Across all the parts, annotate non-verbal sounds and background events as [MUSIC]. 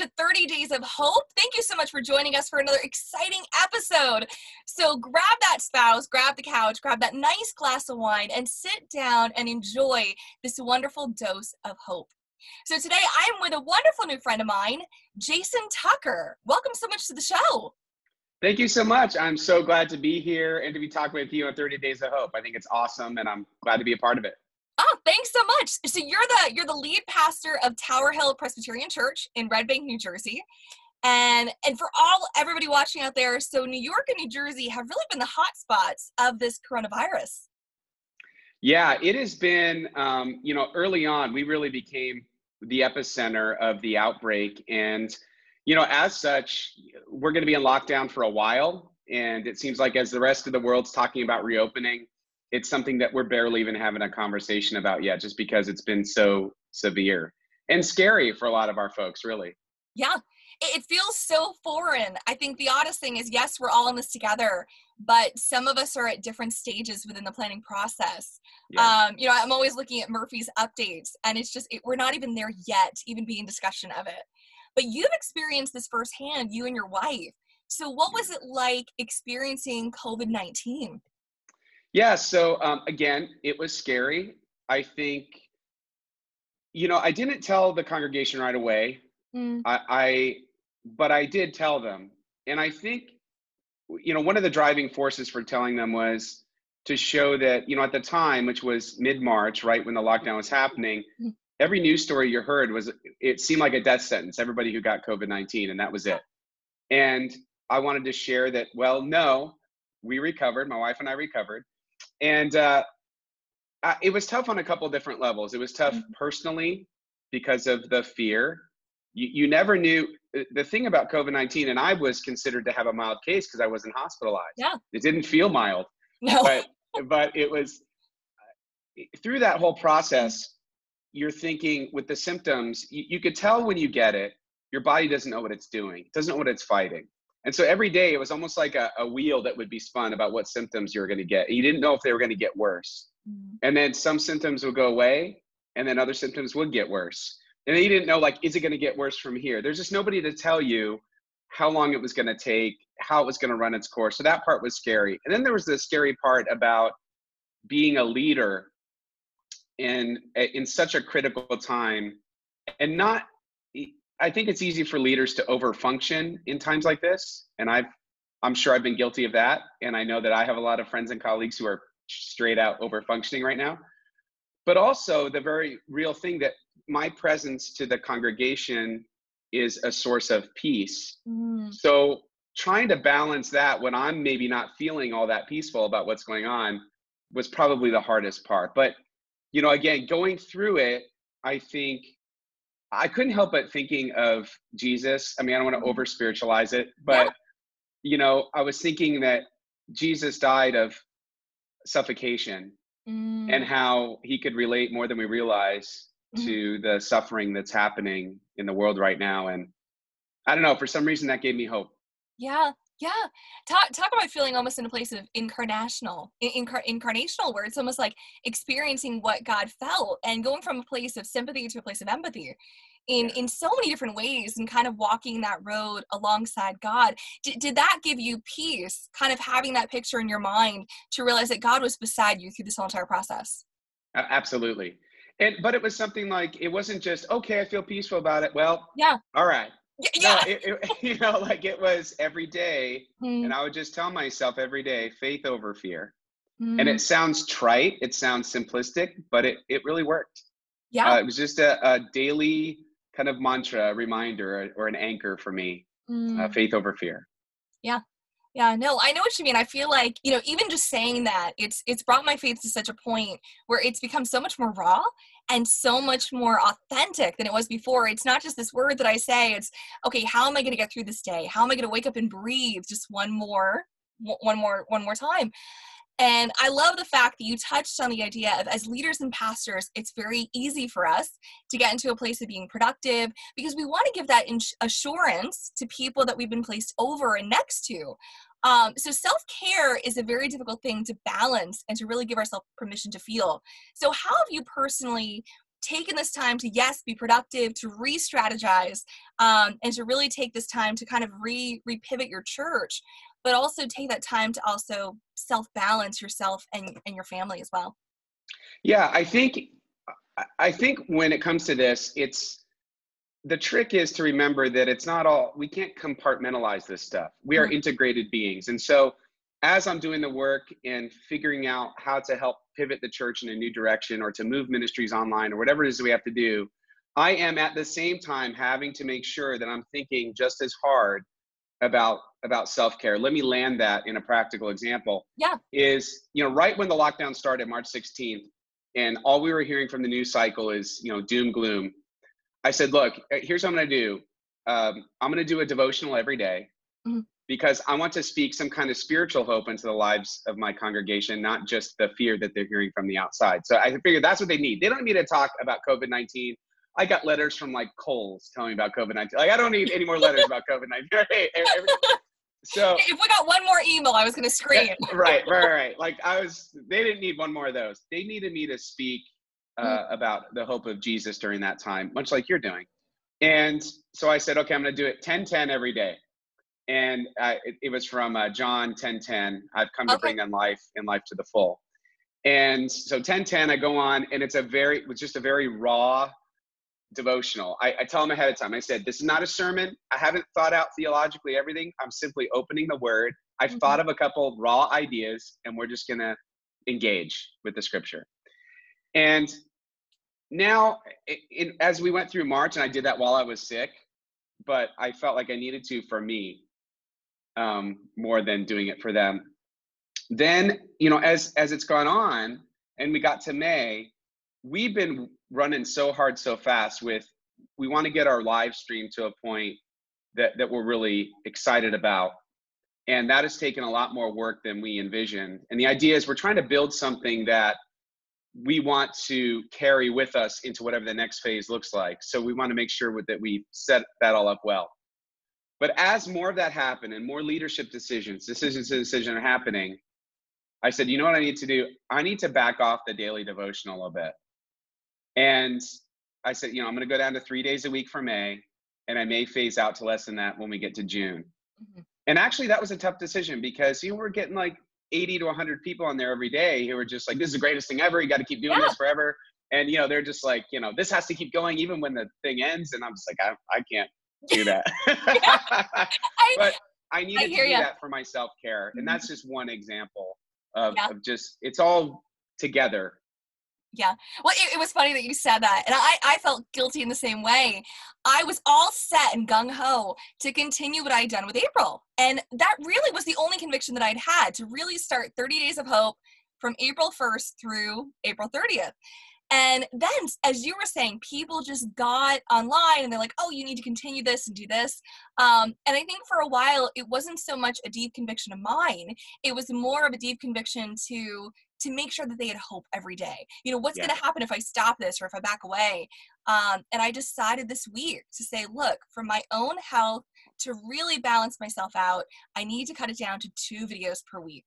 to 30 Days of Hope. Thank you so much for joining us for another exciting episode. So, grab that spouse, grab the couch, grab that nice glass of wine, and sit down and enjoy this wonderful dose of hope. So, today I am with a wonderful new friend of mine, Jason Tucker. Welcome so much to the show. Thank you so much. I'm so glad to be here and to be talking with you on 30 Days of Hope. I think it's awesome and I'm glad to be a part of it. Oh, thanks so much. So you're the you're the lead pastor of Tower Hill Presbyterian Church in Red Bank, New Jersey. And and for all everybody watching out there, so New York and New Jersey have really been the hot spots of this coronavirus. Yeah, it has been. Um, you know, early on, we really became the epicenter of the outbreak, and you know, as such, we're going to be in lockdown for a while. And it seems like as the rest of the world's talking about reopening, it's something that we're barely even having a conversation about yet, just because it's been so severe and scary for a lot of our folks, really. Yeah, it feels so foreign. I think the oddest thing is, yes, we're all in this together, but some of us are at different stages within the planning process. Yeah. Um, you know, I'm always looking at Murphy's updates, and it's just it, we're not even there yet, even being discussion of it. But you've experienced this firsthand, you and your wife. So, what was it like experiencing COVID 19? Yeah, so um, again, it was scary. I think, you know, I didn't tell the congregation right away. Mm. I, I, but I did tell them. And I think, you know, one of the driving forces for telling them was to show that, you know, at the time, which was mid March, right when the lockdown was happening, mm. every news story you heard was, it seemed like a death sentence, everybody who got COVID 19, and that was it. And I wanted to share that, well, no, we recovered, my wife and I recovered and uh, I, it was tough on a couple different levels. It was tough mm-hmm. personally because of the fear. You, you never knew uh, the thing about COVID 19, and I was considered to have a mild case because I wasn't hospitalized. Yeah. It didn't feel mild. No. But, [LAUGHS] but it was uh, through that whole process, you're thinking with the symptoms, you, you could tell when you get it, your body doesn't know what it's doing, it doesn't know what it's fighting. And so every day it was almost like a, a wheel that would be spun about what symptoms you were going to get. You didn't know if they were going to get worse. Mm-hmm. And then some symptoms would go away and then other symptoms would get worse. And then you didn't know, like, is it going to get worse from here? There's just nobody to tell you how long it was going to take, how it was going to run its course. So that part was scary. And then there was the scary part about being a leader in in such a critical time and not I think it's easy for leaders to overfunction in times like this, and I've I'm sure I've been guilty of that, and I know that I have a lot of friends and colleagues who are straight out overfunctioning right now. But also the very real thing that my presence to the congregation is a source of peace. Mm. So trying to balance that when I'm maybe not feeling all that peaceful about what's going on was probably the hardest part. But you know, again, going through it, I think I couldn't help but thinking of Jesus. I mean, I don't want to mm-hmm. over spiritualize it, but yeah. you know, I was thinking that Jesus died of suffocation mm. and how he could relate more than we realize mm. to the suffering that's happening in the world right now. And I don't know, for some reason that gave me hope. Yeah. Yeah. Talk, talk about feeling almost in a place of incarnational, incar- incarnational, where it's almost like experiencing what God felt and going from a place of sympathy to a place of empathy in in so many different ways and kind of walking that road alongside God. D- did that give you peace, kind of having that picture in your mind to realize that God was beside you through this whole entire process? Absolutely. And but it was something like it wasn't just okay, I feel peaceful about it. Well, yeah. All right. Yeah. No, it, it, [LAUGHS] you know, like it was every day, mm. and I would just tell myself every day, faith over fear. Mm. And it sounds trite, it sounds simplistic, but it it really worked. Yeah. Uh, it was just a, a daily kind of mantra, a reminder, or, or an anchor for me. Mm. Uh, faith over fear. Yeah, yeah, no, I know what you mean. I feel like, you know, even just saying that, it's it's brought my faith to such a point where it's become so much more raw and so much more authentic than it was before. It's not just this word that I say, it's okay, how am I going to get through this day? How am I going to wake up and breathe just one more one more one more time? And I love the fact that you touched on the idea of as leaders and pastors, it's very easy for us to get into a place of being productive because we want to give that assurance to people that we've been placed over and next to. Um, so self care is a very difficult thing to balance and to really give ourselves permission to feel. So, how have you personally taken this time to yes be productive to re-strategize um, and to really take this time to kind of re repivot your church but also take that time to also self balance yourself and, and your family as well yeah i think i think when it comes to this it's the trick is to remember that it's not all we can't compartmentalize this stuff. We are mm-hmm. integrated beings. And so as i'm doing the work and figuring out how to help pivot the church in a new direction or to move ministries online or whatever it is we have to do i am at the same time having to make sure that i'm thinking just as hard about about self-care. Let me land that in a practical example yeah. is you know right when the lockdown started march 16th and all we were hearing from the news cycle is you know doom gloom I said, look, uh, here's what I'm going to do. Um, I'm going to do a devotional every day mm-hmm. because I want to speak some kind of spiritual hope into the lives of my congregation, not just the fear that they're hearing from the outside. So I figured that's what they need. They don't need to talk about COVID 19. I got letters from like Kohl's telling me about COVID 19. Like, I don't need any more letters about COVID 19. [LAUGHS] [LAUGHS] so if we got one more email, I was going to scream. right, right, [LAUGHS] right. Like, I was, they didn't need one more of those. They needed me to speak uh, mm-hmm. about the hope of Jesus during that time, much like you're doing. And so I said, okay, I'm going to do it 10 10 every day. And uh, it, it, was from uh, John 10 10. I've come to okay. bring in life and life to the full. And so 10 10, I go on, and it's a very, it's just a very raw devotional. I, I tell them ahead of time, I said, this is not a sermon. I haven't thought out theologically everything. I'm simply opening the word. I've mm-hmm. thought of a couple raw ideas, and we're just going to engage with the scripture. And now, it, as we went through March, and I did that while I was sick, but I felt like I needed to for me um, more than doing it for them. Then, you know, as as it's gone on, and we got to May, we've been running so hard, so fast. With we want to get our live stream to a point that that we're really excited about, and that has taken a lot more work than we envisioned. And the idea is we're trying to build something that we want to carry with us into whatever the next phase looks like. So we want to make sure that we set that all up well. But as more of that happened and more leadership decisions, decisions to decision are happening, I said, you know what I need to do? I need to back off the daily devotion a little bit. And I said, you know, I'm going to go down to three days a week for May, and I may phase out to less than that when we get to June. Mm-hmm. And actually, that was a tough decision because you were getting like 80 to 100 people on there every day who are just like, this is the greatest thing ever. You got to keep doing yeah. this forever. And, you know, they're just like, you know, this has to keep going even when the thing ends. And I'm just like, I, I can't do [LAUGHS] that. [LAUGHS] But I needed I to do you. that for my self care. And mm-hmm. that's just one example of, yeah. of just, it's all together yeah. Well, it, it, was funny that you said that. And I, I felt guilty in the same way. I was all set and gung ho to continue what I'd done with April. And that really was the only conviction that I'd had to really start 30 Days of Hope from April 1st through April 30th. And then, as you were saying, people just got online and they're like, oh, you need to continue this and do this. Um, and I think for a while, it wasn't so much a deep conviction of mine, it was more of a deep conviction to to make sure that they had hope every day. You know, what's yeah. going to happen if I stop this or if I back away? Um, and I decided this week to say, look, for my own health, to really balance myself out, I need to cut it down to two videos per week.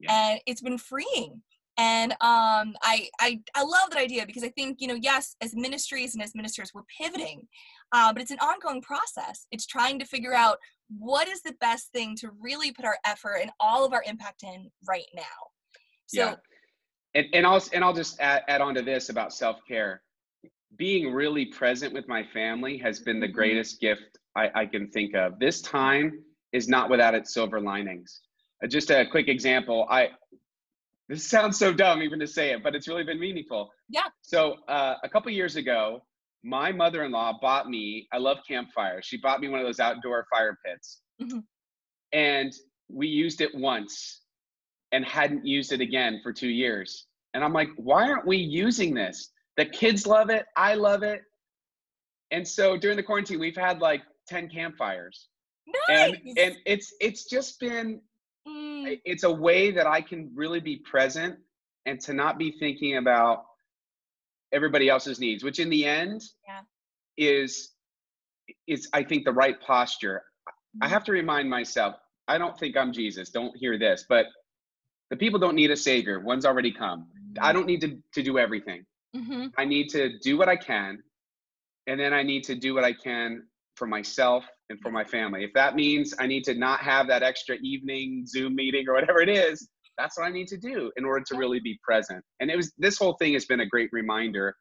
Yeah. And it's been freeing. And um, I, I, I love that idea because I think, you know, yes, as ministries and as ministers, we're pivoting, uh, but it's an ongoing process. It's trying to figure out what is the best thing to really put our effort and all of our impact in right now. So, yeah. And, and I'll and I'll just add, add on to this about self care. Being really present with my family has been the mm-hmm. greatest gift I, I can think of. This time is not without its silver linings. Uh, just a quick example. I this sounds so dumb even to say it, but it's really been meaningful. Yeah. So uh, a couple years ago, my mother-in-law bought me. I love campfires. She bought me one of those outdoor fire pits, mm-hmm. and we used it once and hadn't used it again for two years. And I'm like, why aren't we using this? The kids love it. I love it. And so during the quarantine, we've had like 10 campfires. Nice. And, and it's it's just been. It's a way that I can really be present and to not be thinking about everybody else's needs, which in the end yeah. is is I think the right posture. Mm. I have to remind myself, I don't think I'm Jesus. Don't hear this, but the people don't need a savior. One's already come. I don't need to, to do everything. Mm-hmm. I need to do what I can, and then I need to do what I can for myself and for my family. If that means I need to not have that extra evening Zoom meeting or whatever it is, that's what I need to do in order to really be present. And it was this whole thing has been a great reminder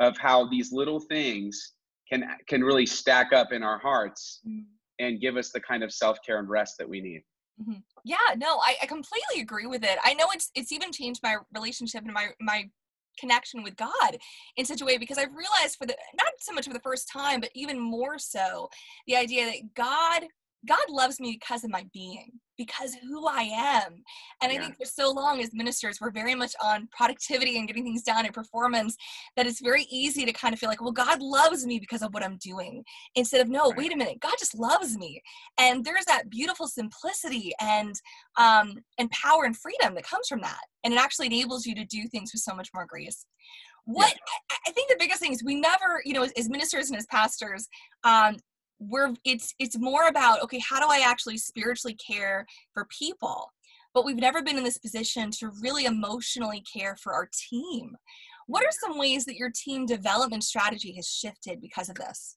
of how these little things can can really stack up in our hearts mm-hmm. and give us the kind of self-care and rest that we need. Mm-hmm. Yeah, no, I, I completely agree with it. I know it's it's even changed my relationship and my my connection with God in such a way because I've realized for the not so much for the first time, but even more so, the idea that God God loves me because of my being, because who I am. And yeah. I think for so long as ministers, we're very much on productivity and getting things done and performance that it's very easy to kind of feel like, well, God loves me because of what I'm doing. Instead of, no, right. wait a minute, God just loves me. And there's that beautiful simplicity and um, and power and freedom that comes from that. And it actually enables you to do things with so much more grace what. I think the biggest thing is we never, you know, as, as ministers and as pastors, um, we're it's it's more about okay how do i actually spiritually care for people? But we've never been in this position to really emotionally care for our team. What are some ways that your team development strategy has shifted because of this?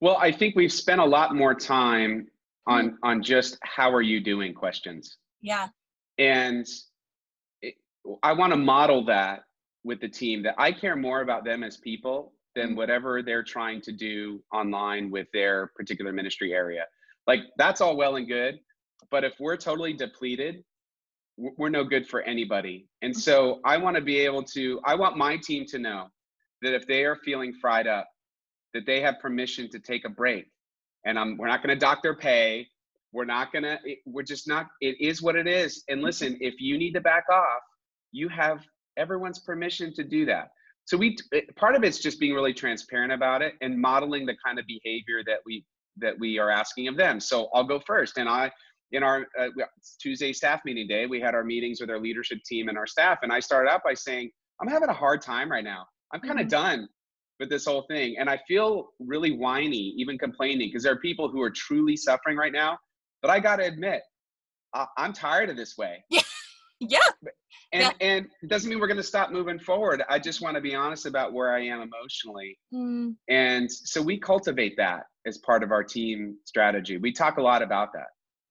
Well i think we've spent a lot more time on mm-hmm. on just how are you doing questions. Yeah. And it, i want to model that with the team that i care more about them as people than whatever they're trying to do online with their particular ministry area. Like that's all well and good, but if we're totally depleted, we're no good for anybody. And so I want to be able to I want my team to know that if they are feeling fried up, that they have permission to take a break. And I'm we're not going to dock their pay. We're not going to we're just not it is what it is. And listen, if you need to back off, you have everyone's permission to do that so we part of it's just being really transparent about it and modeling the kind of behavior that we that we are asking of them. So i'll go first. And i in our uh, tuesday staff meeting day we had our meetings with our leadership team and our staff. And i started out by saying i'm having a hard time right now. I'm kind of mm-hmm. done with this whole thing. And i feel really whiny even complaining because there are people who are truly suffering right now. But i got to admit I- i'm tired of this way. Yeah yeah. And yeah. and it doesn't mean we're going to stop moving forward. I just want to be honest about where i am emotionally. Mm. and so we cultivate that as part of our team strategy. We talk a lot about that.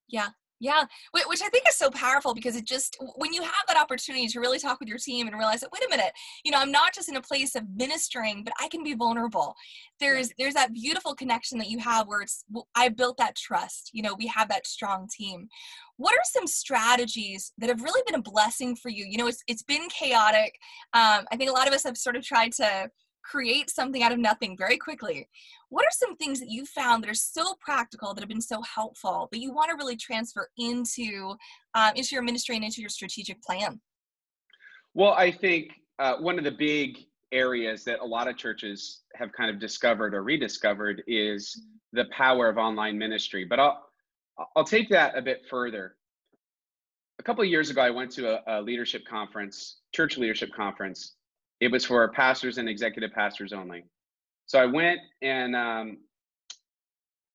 Yeah yeah, which I think is so powerful because it just when you have that opportunity to really talk with your team and realize that wait a minute, you know, I'm not just in a place of ministering, but I can be vulnerable. There's there's that beautiful connection that you have where it's I built that trust. You know, we have that strong team. What are some strategies that have really been a blessing for you? You know, it's it's been chaotic. Um, I think a lot of us have sort of tried to create something out of nothing very quickly. What are some things that you found that are so practical that have been so helpful, but you want to really transfer into um, into your ministry and into your strategic plan? Well, I think uh, one of the big areas that a lot of churches have kind of discovered or rediscovered is the power of online ministry. But I'll I'll take that a bit further. A couple of years ago, I went to a, a leadership conference, church leadership conference, it was for pastors and executive pastors only. So I went and um,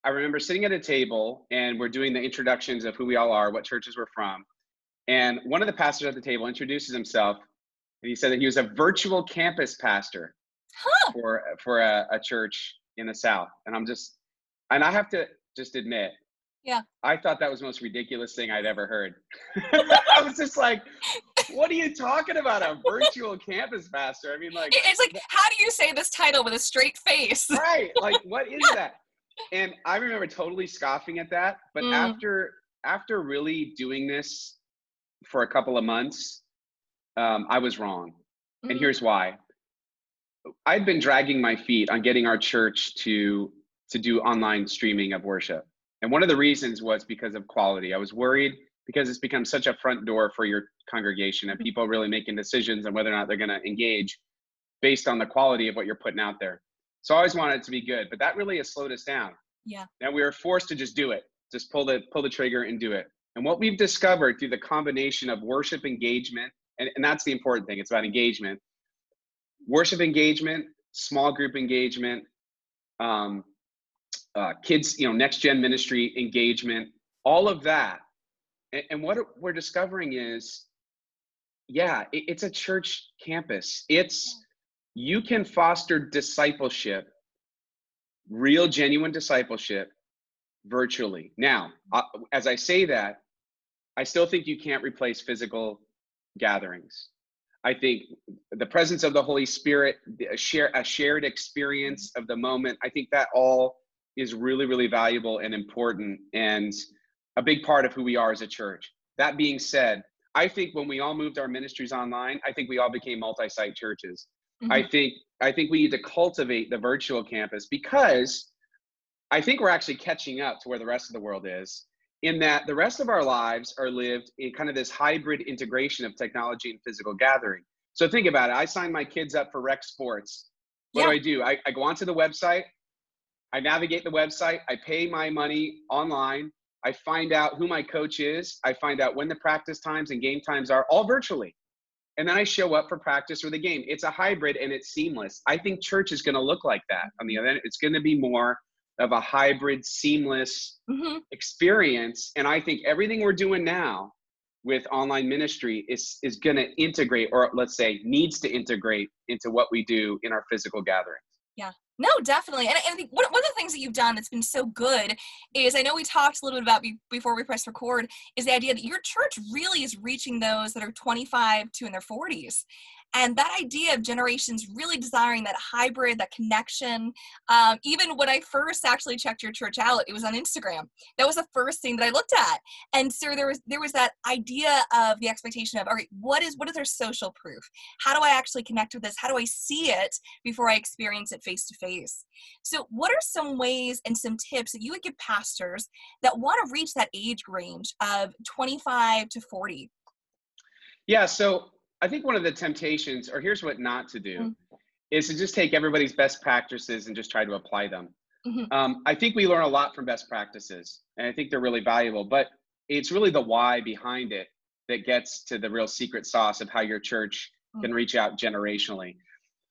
I remember sitting at a table and we're doing the introductions of who we all are, what churches we're from. And one of the pastors at the table introduces himself and he said that he was a virtual campus pastor huh. for for a, a church in the South. And I'm just, and I have to just admit, yeah. I thought that was the most ridiculous thing I'd ever heard. [LAUGHS] [LAUGHS] I was just like, what are you talking about? A virtual campus pastor? I mean, like, it's like, how do you say this title with a straight face? [LAUGHS] right. Like, what is [LAUGHS] that? And I remember totally scoffing at that. But mm. after after really doing this for a couple of months, um, I was wrong. Mm. And here's why. I'd been dragging my feet on getting our church to to do online streaming of worship. And one of the reasons was because of quality. I was worried because it's become such a front door for your congregation and mm-hmm. people really making decisions on whether or not they're going to engage based on the quality of what you're putting out there. So I always wanted it to be good, but that really has slowed us down. Yeah. Now we were forced to just do it, just pull the pull the trigger and do it. And what we've discovered through the combination of worship engagement, and, and that's the important thing, it's about engagement. Worship engagement, small group engagement, um, uh, kids, you know, next gen ministry engagement, all of that. And, and what we're discovering is, yeah, it, it's a church campus. It's you can foster discipleship, real, genuine discipleship virtually. Now, uh, as I say that, I still think you can't replace physical gatherings. I think the presence of the Holy Spirit, a, share, a shared experience of the moment, I think that all is really, really valuable and important and a big part of who we are as a church. That being said, I think when we all moved our ministries online, I think we all became multi-site churches. Mm-hmm. I think I think we need to cultivate the virtual campus because I think we're actually catching up to where the rest of the world is in that the rest of our lives are lived in kind of this hybrid integration of technology and physical gathering. So think about it. I sign my kids up for rec sports. What yeah. do I do? I, I go onto the website, I navigate the website, I pay my money online, I find out who my coach is, I find out when the practice times and game times are, all virtually. And then I show up for practice or the game. It's a hybrid and it's seamless. I think church is going to look like that. On the other end, it's going to be more of a hybrid, seamless mm-hmm. experience. And I think everything we're doing now with online ministry is is going to integrate, or let's say needs to integrate into what we do in our physical gatherings. Yeah. No, definitely. And, I think one, one of the things that you've done that's been so good is I know we talked a little bit about be, before we press record is the idea that your church really is reaching those that are 25 to in their 40s and that idea of generations really desiring that hybrid that connection um, even when i first actually checked your church out it was on instagram. That was the first thing that i looked at. And so there was there was that idea of the expectation of all right what is what is our social proof? How do i actually connect with this? How do i see it before i experience it face to face so what are some ways and some tips that you would give pastors that want to reach that age range of 25 to 40 yeah so I think one of the temptations, or here's what not to do, mm-hmm. is to just take everybody's best practices and just try to apply them. Mm-hmm. Um, I think we learn a lot from best practices, and I think they're really valuable. But it's really the why behind it that gets to the real secret sauce of how your church mm-hmm. can reach out generationally.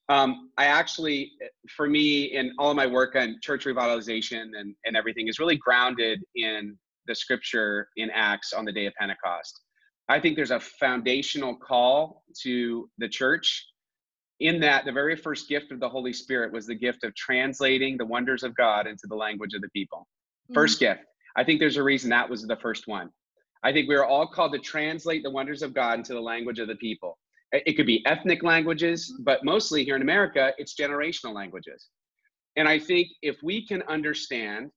Um, I actually, for me, in all of my work on church revitalization and, and everything, is really grounded in the scripture in Acts on the day of Pentecost. I think there's a foundational call to the church in that the very first gift of the Holy Spirit was the gift of translating the wonders of God into the language of the people. 1st mm-hmm. gift. I think there's a reason that was the first one. I think we are all called to translate the wonders of God into the language of the people. It could be ethnic languages, mm-hmm. but mostly here in America, it's generational languages. And I think if we can understand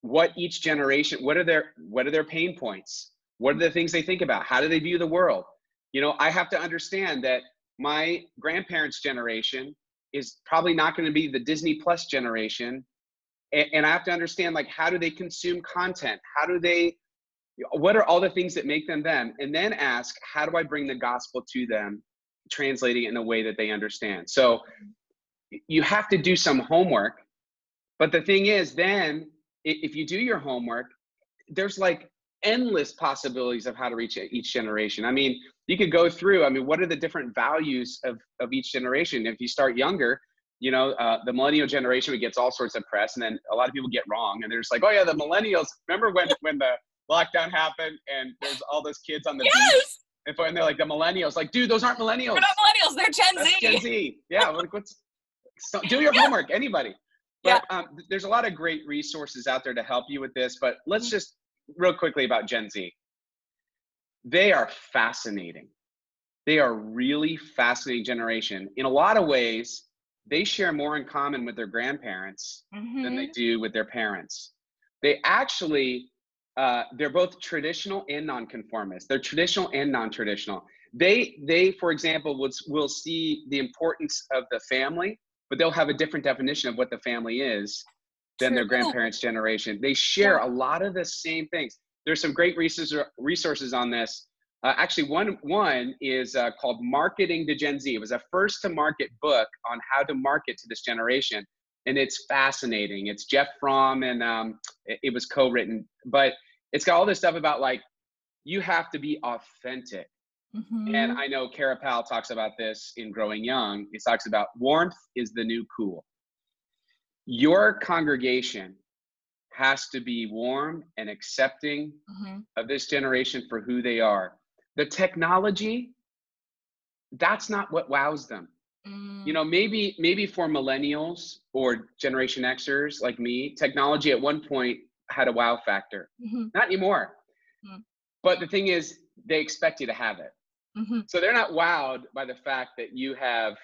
what each generation, what are their what are their pain points? What are the things they think about? How do they view the world? You know, I have to understand that my grandparents' generation is probably not going to be the Disney Plus generation. And I have to understand, like, how do they consume content? How do they, what are all the things that make them them? And then ask, how do I bring the gospel to them, translating it in a way that they understand? So you have to do some homework. But the thing is, then if you do your homework, there's like endless possibilities of how to reach each generation. I mean, you could go through, I mean, what are the different values of, of each generation? If you start younger, you know, uh, the millennial generation gets all sorts of press, and then a lot of people get wrong, and they're just like, oh yeah, the millennials. Remember when when the lockdown happened, and there's all those kids on the yes! beach, and they're like the millennials, like, dude, those aren't millennials. They're not millennials. They're Gen That's Z. Gen Z. Yeah. like, what's so do your yeah. homework, anybody. But yeah. um, there's a lot of great resources out there to help you with this. But let's mm-hmm. just real quickly about Gen Z. They are fascinating. They are really fascinating generation. In a lot of ways, they share more in common with their grandparents mm-hmm. than they mm-hmm. do with their parents. They actually, uh, they're both traditional and nonconformist. They're traditional and non-traditional. They, they, for example, will, will see the importance of the family, but they'll have a different definition of what the family is than their grandparents' generation. They share a lot of the same things. There's some great resources on this. Uh, actually, one one is uh, called "Marketing to Gen Z." It was a first to market book on how to market to this generation, and it's fascinating. It's Jeff Fromm, and um, it, it was co-written, but it's got all this stuff about like you have to be authentic. Mm-hmm. And I know Kara Powell talks about this in Growing Young. He talks about warmth is the new cool your congregation has to be warm and accepting mm-hmm. of this generation for who they are. The technology, that's not what wows them. Mm. You know, maybe maybe for millennials or Generation Xers like me, technology at one point had a wow factor. Mm-hmm. Not anymore. Mm. But the thing is, they expect you to have it. Mm-hmm. So they're not wowed by the fact that you have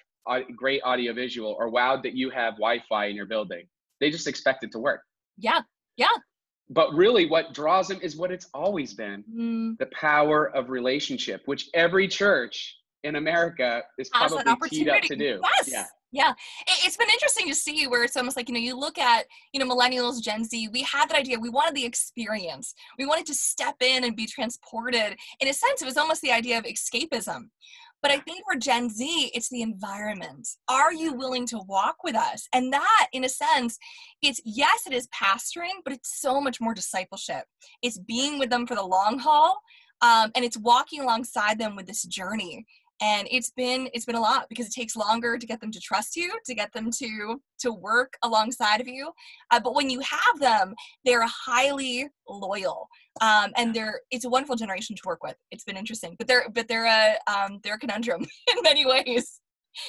great audiovisual or wowed that you have Wi-Fi in your building. They just expect it to work. Yeah, yeah. But really, what draws them is what it's always been: mm. the power of relationship, which every church in America is probably teed up to do. Yes. Yeah. Yeah, it's been interesting to see where it's almost like you know you look at you know millennials, Gen Z. We had that idea. We wanted the experience. We wanted to step in and be transported. In a sense, it was almost the idea of escapism. But I think for Gen Z, it's the environment. Are you willing to walk with us? And that, in a sense, it's yes, it is pastoring, but it's so much more discipleship. It's being with them for the long haul, um, and it's walking alongside them with this journey and it's been it's been a lot because it takes longer to get them to trust you to get them to to work alongside of you. Uh, but when you have them they're highly loyal um, and they're it's a wonderful generation to work with. It's been interesting but they're but they're a um, they're a conundrum [LAUGHS] in many ways.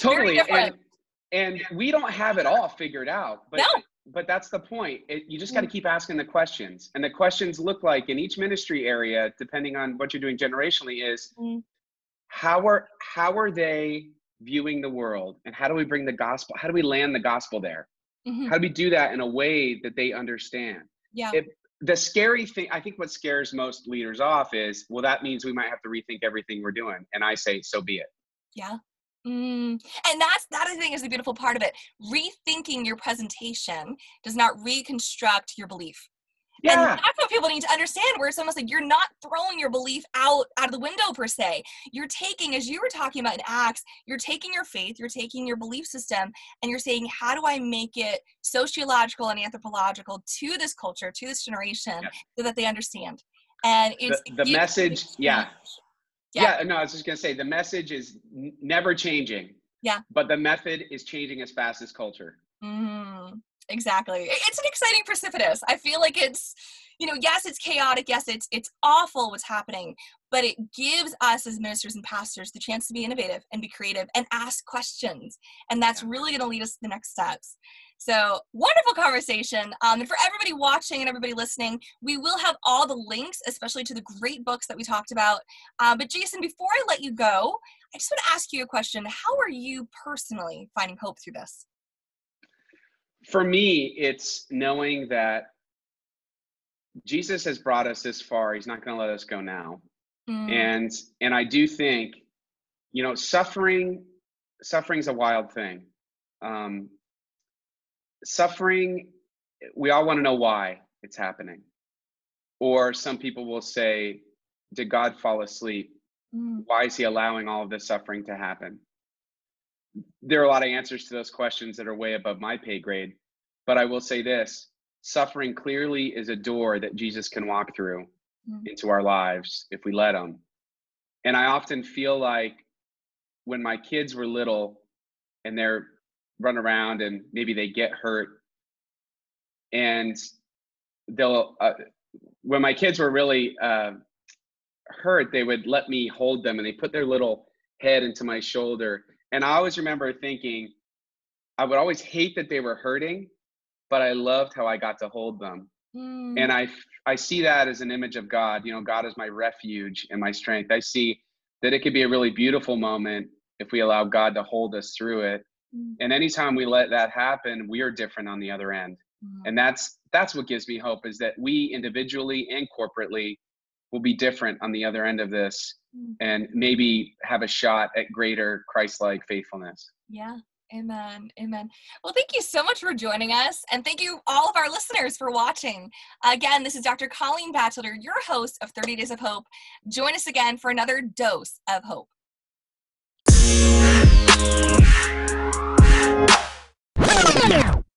Totally and, and we don't have it all figured out but no. but that's the point. It, you just got to mm. keep asking the questions and the questions look like in each ministry area depending on what you're doing generationally is mm how are how are they viewing the world and how do we bring the gospel how do we land the gospel there mm-hmm. how do we do that in a way that they understand yeah if, the scary thing i think what scares most leaders off is well that means we might have to rethink everything we're doing and i say so be it yeah Mm. And that's that I think is the beautiful part of it. Rethinking your presentation does not reconstruct your belief. Yeah. And that's what people need to understand, where it's almost like you're not throwing your belief out out of the window per se. You're taking, as you were talking about in Acts, you're taking your faith, you're taking your belief system, and you're saying, how do I make it sociological and anthropological to this culture, to this generation, yeah. so that they understand. And it's the, the message, yeah. yeah. yeah. no, I was just gonna say the message is n- never changing. Yeah. But the method is changing as fast as culture. Mm exactly. It's an exciting precipitous. I feel like it's you know yes it's chaotic yes it's it's awful what's happening but it gives us as ministers and pastors the chance to be innovative and be creative and ask questions and that's really going to lead us to the next steps. So wonderful conversation. Um, and for everybody watching and everybody listening we will have all the links especially to the great books that we talked about. Uh, but jason before i let you go i just want to ask you a question. How are you personally finding hope through this for me, it's knowing that Jesus has brought us this far. He's not going to let us go now. Mm. And and I do think, you know, suffering suffering's a wild thing. Um, suffering, we all want to know why it's happening. Or some people will say, did God fall asleep? Mm. Why is he allowing all of this suffering to happen? There are a lot of answers to those questions that are way above my pay grade. But I will say this suffering clearly is a door that Jesus can walk through mm-hmm. into our lives if we let him. And I often feel like when my kids were little and they're run around and maybe they get hurt and they'll uh, when my kids were really uh, hurt they would let me hold them and they put their little head into my shoulder and I always remember thinking, I would always hate that they were hurting, but I loved how I got to hold them. Mm. And I, I see that as an image of God. You know, God is my refuge and my strength. I see that it could be a really beautiful moment if we allow God to hold us through it. Mm. And anytime we let that happen, we are different on the other end. Mm. And that's that's what gives me hope is that we individually and corporately will be different on the other end of this Mm. and maybe have a shot at greater Christ-like faithfulness. Yeah. Amen. Amen. Well, thank you so much for joining us. And thank you, all of our listeners, for watching. Again, this is Dr. Colleen Batchelder, your host of 30 Days of Hope. Join us again for another dose of hope.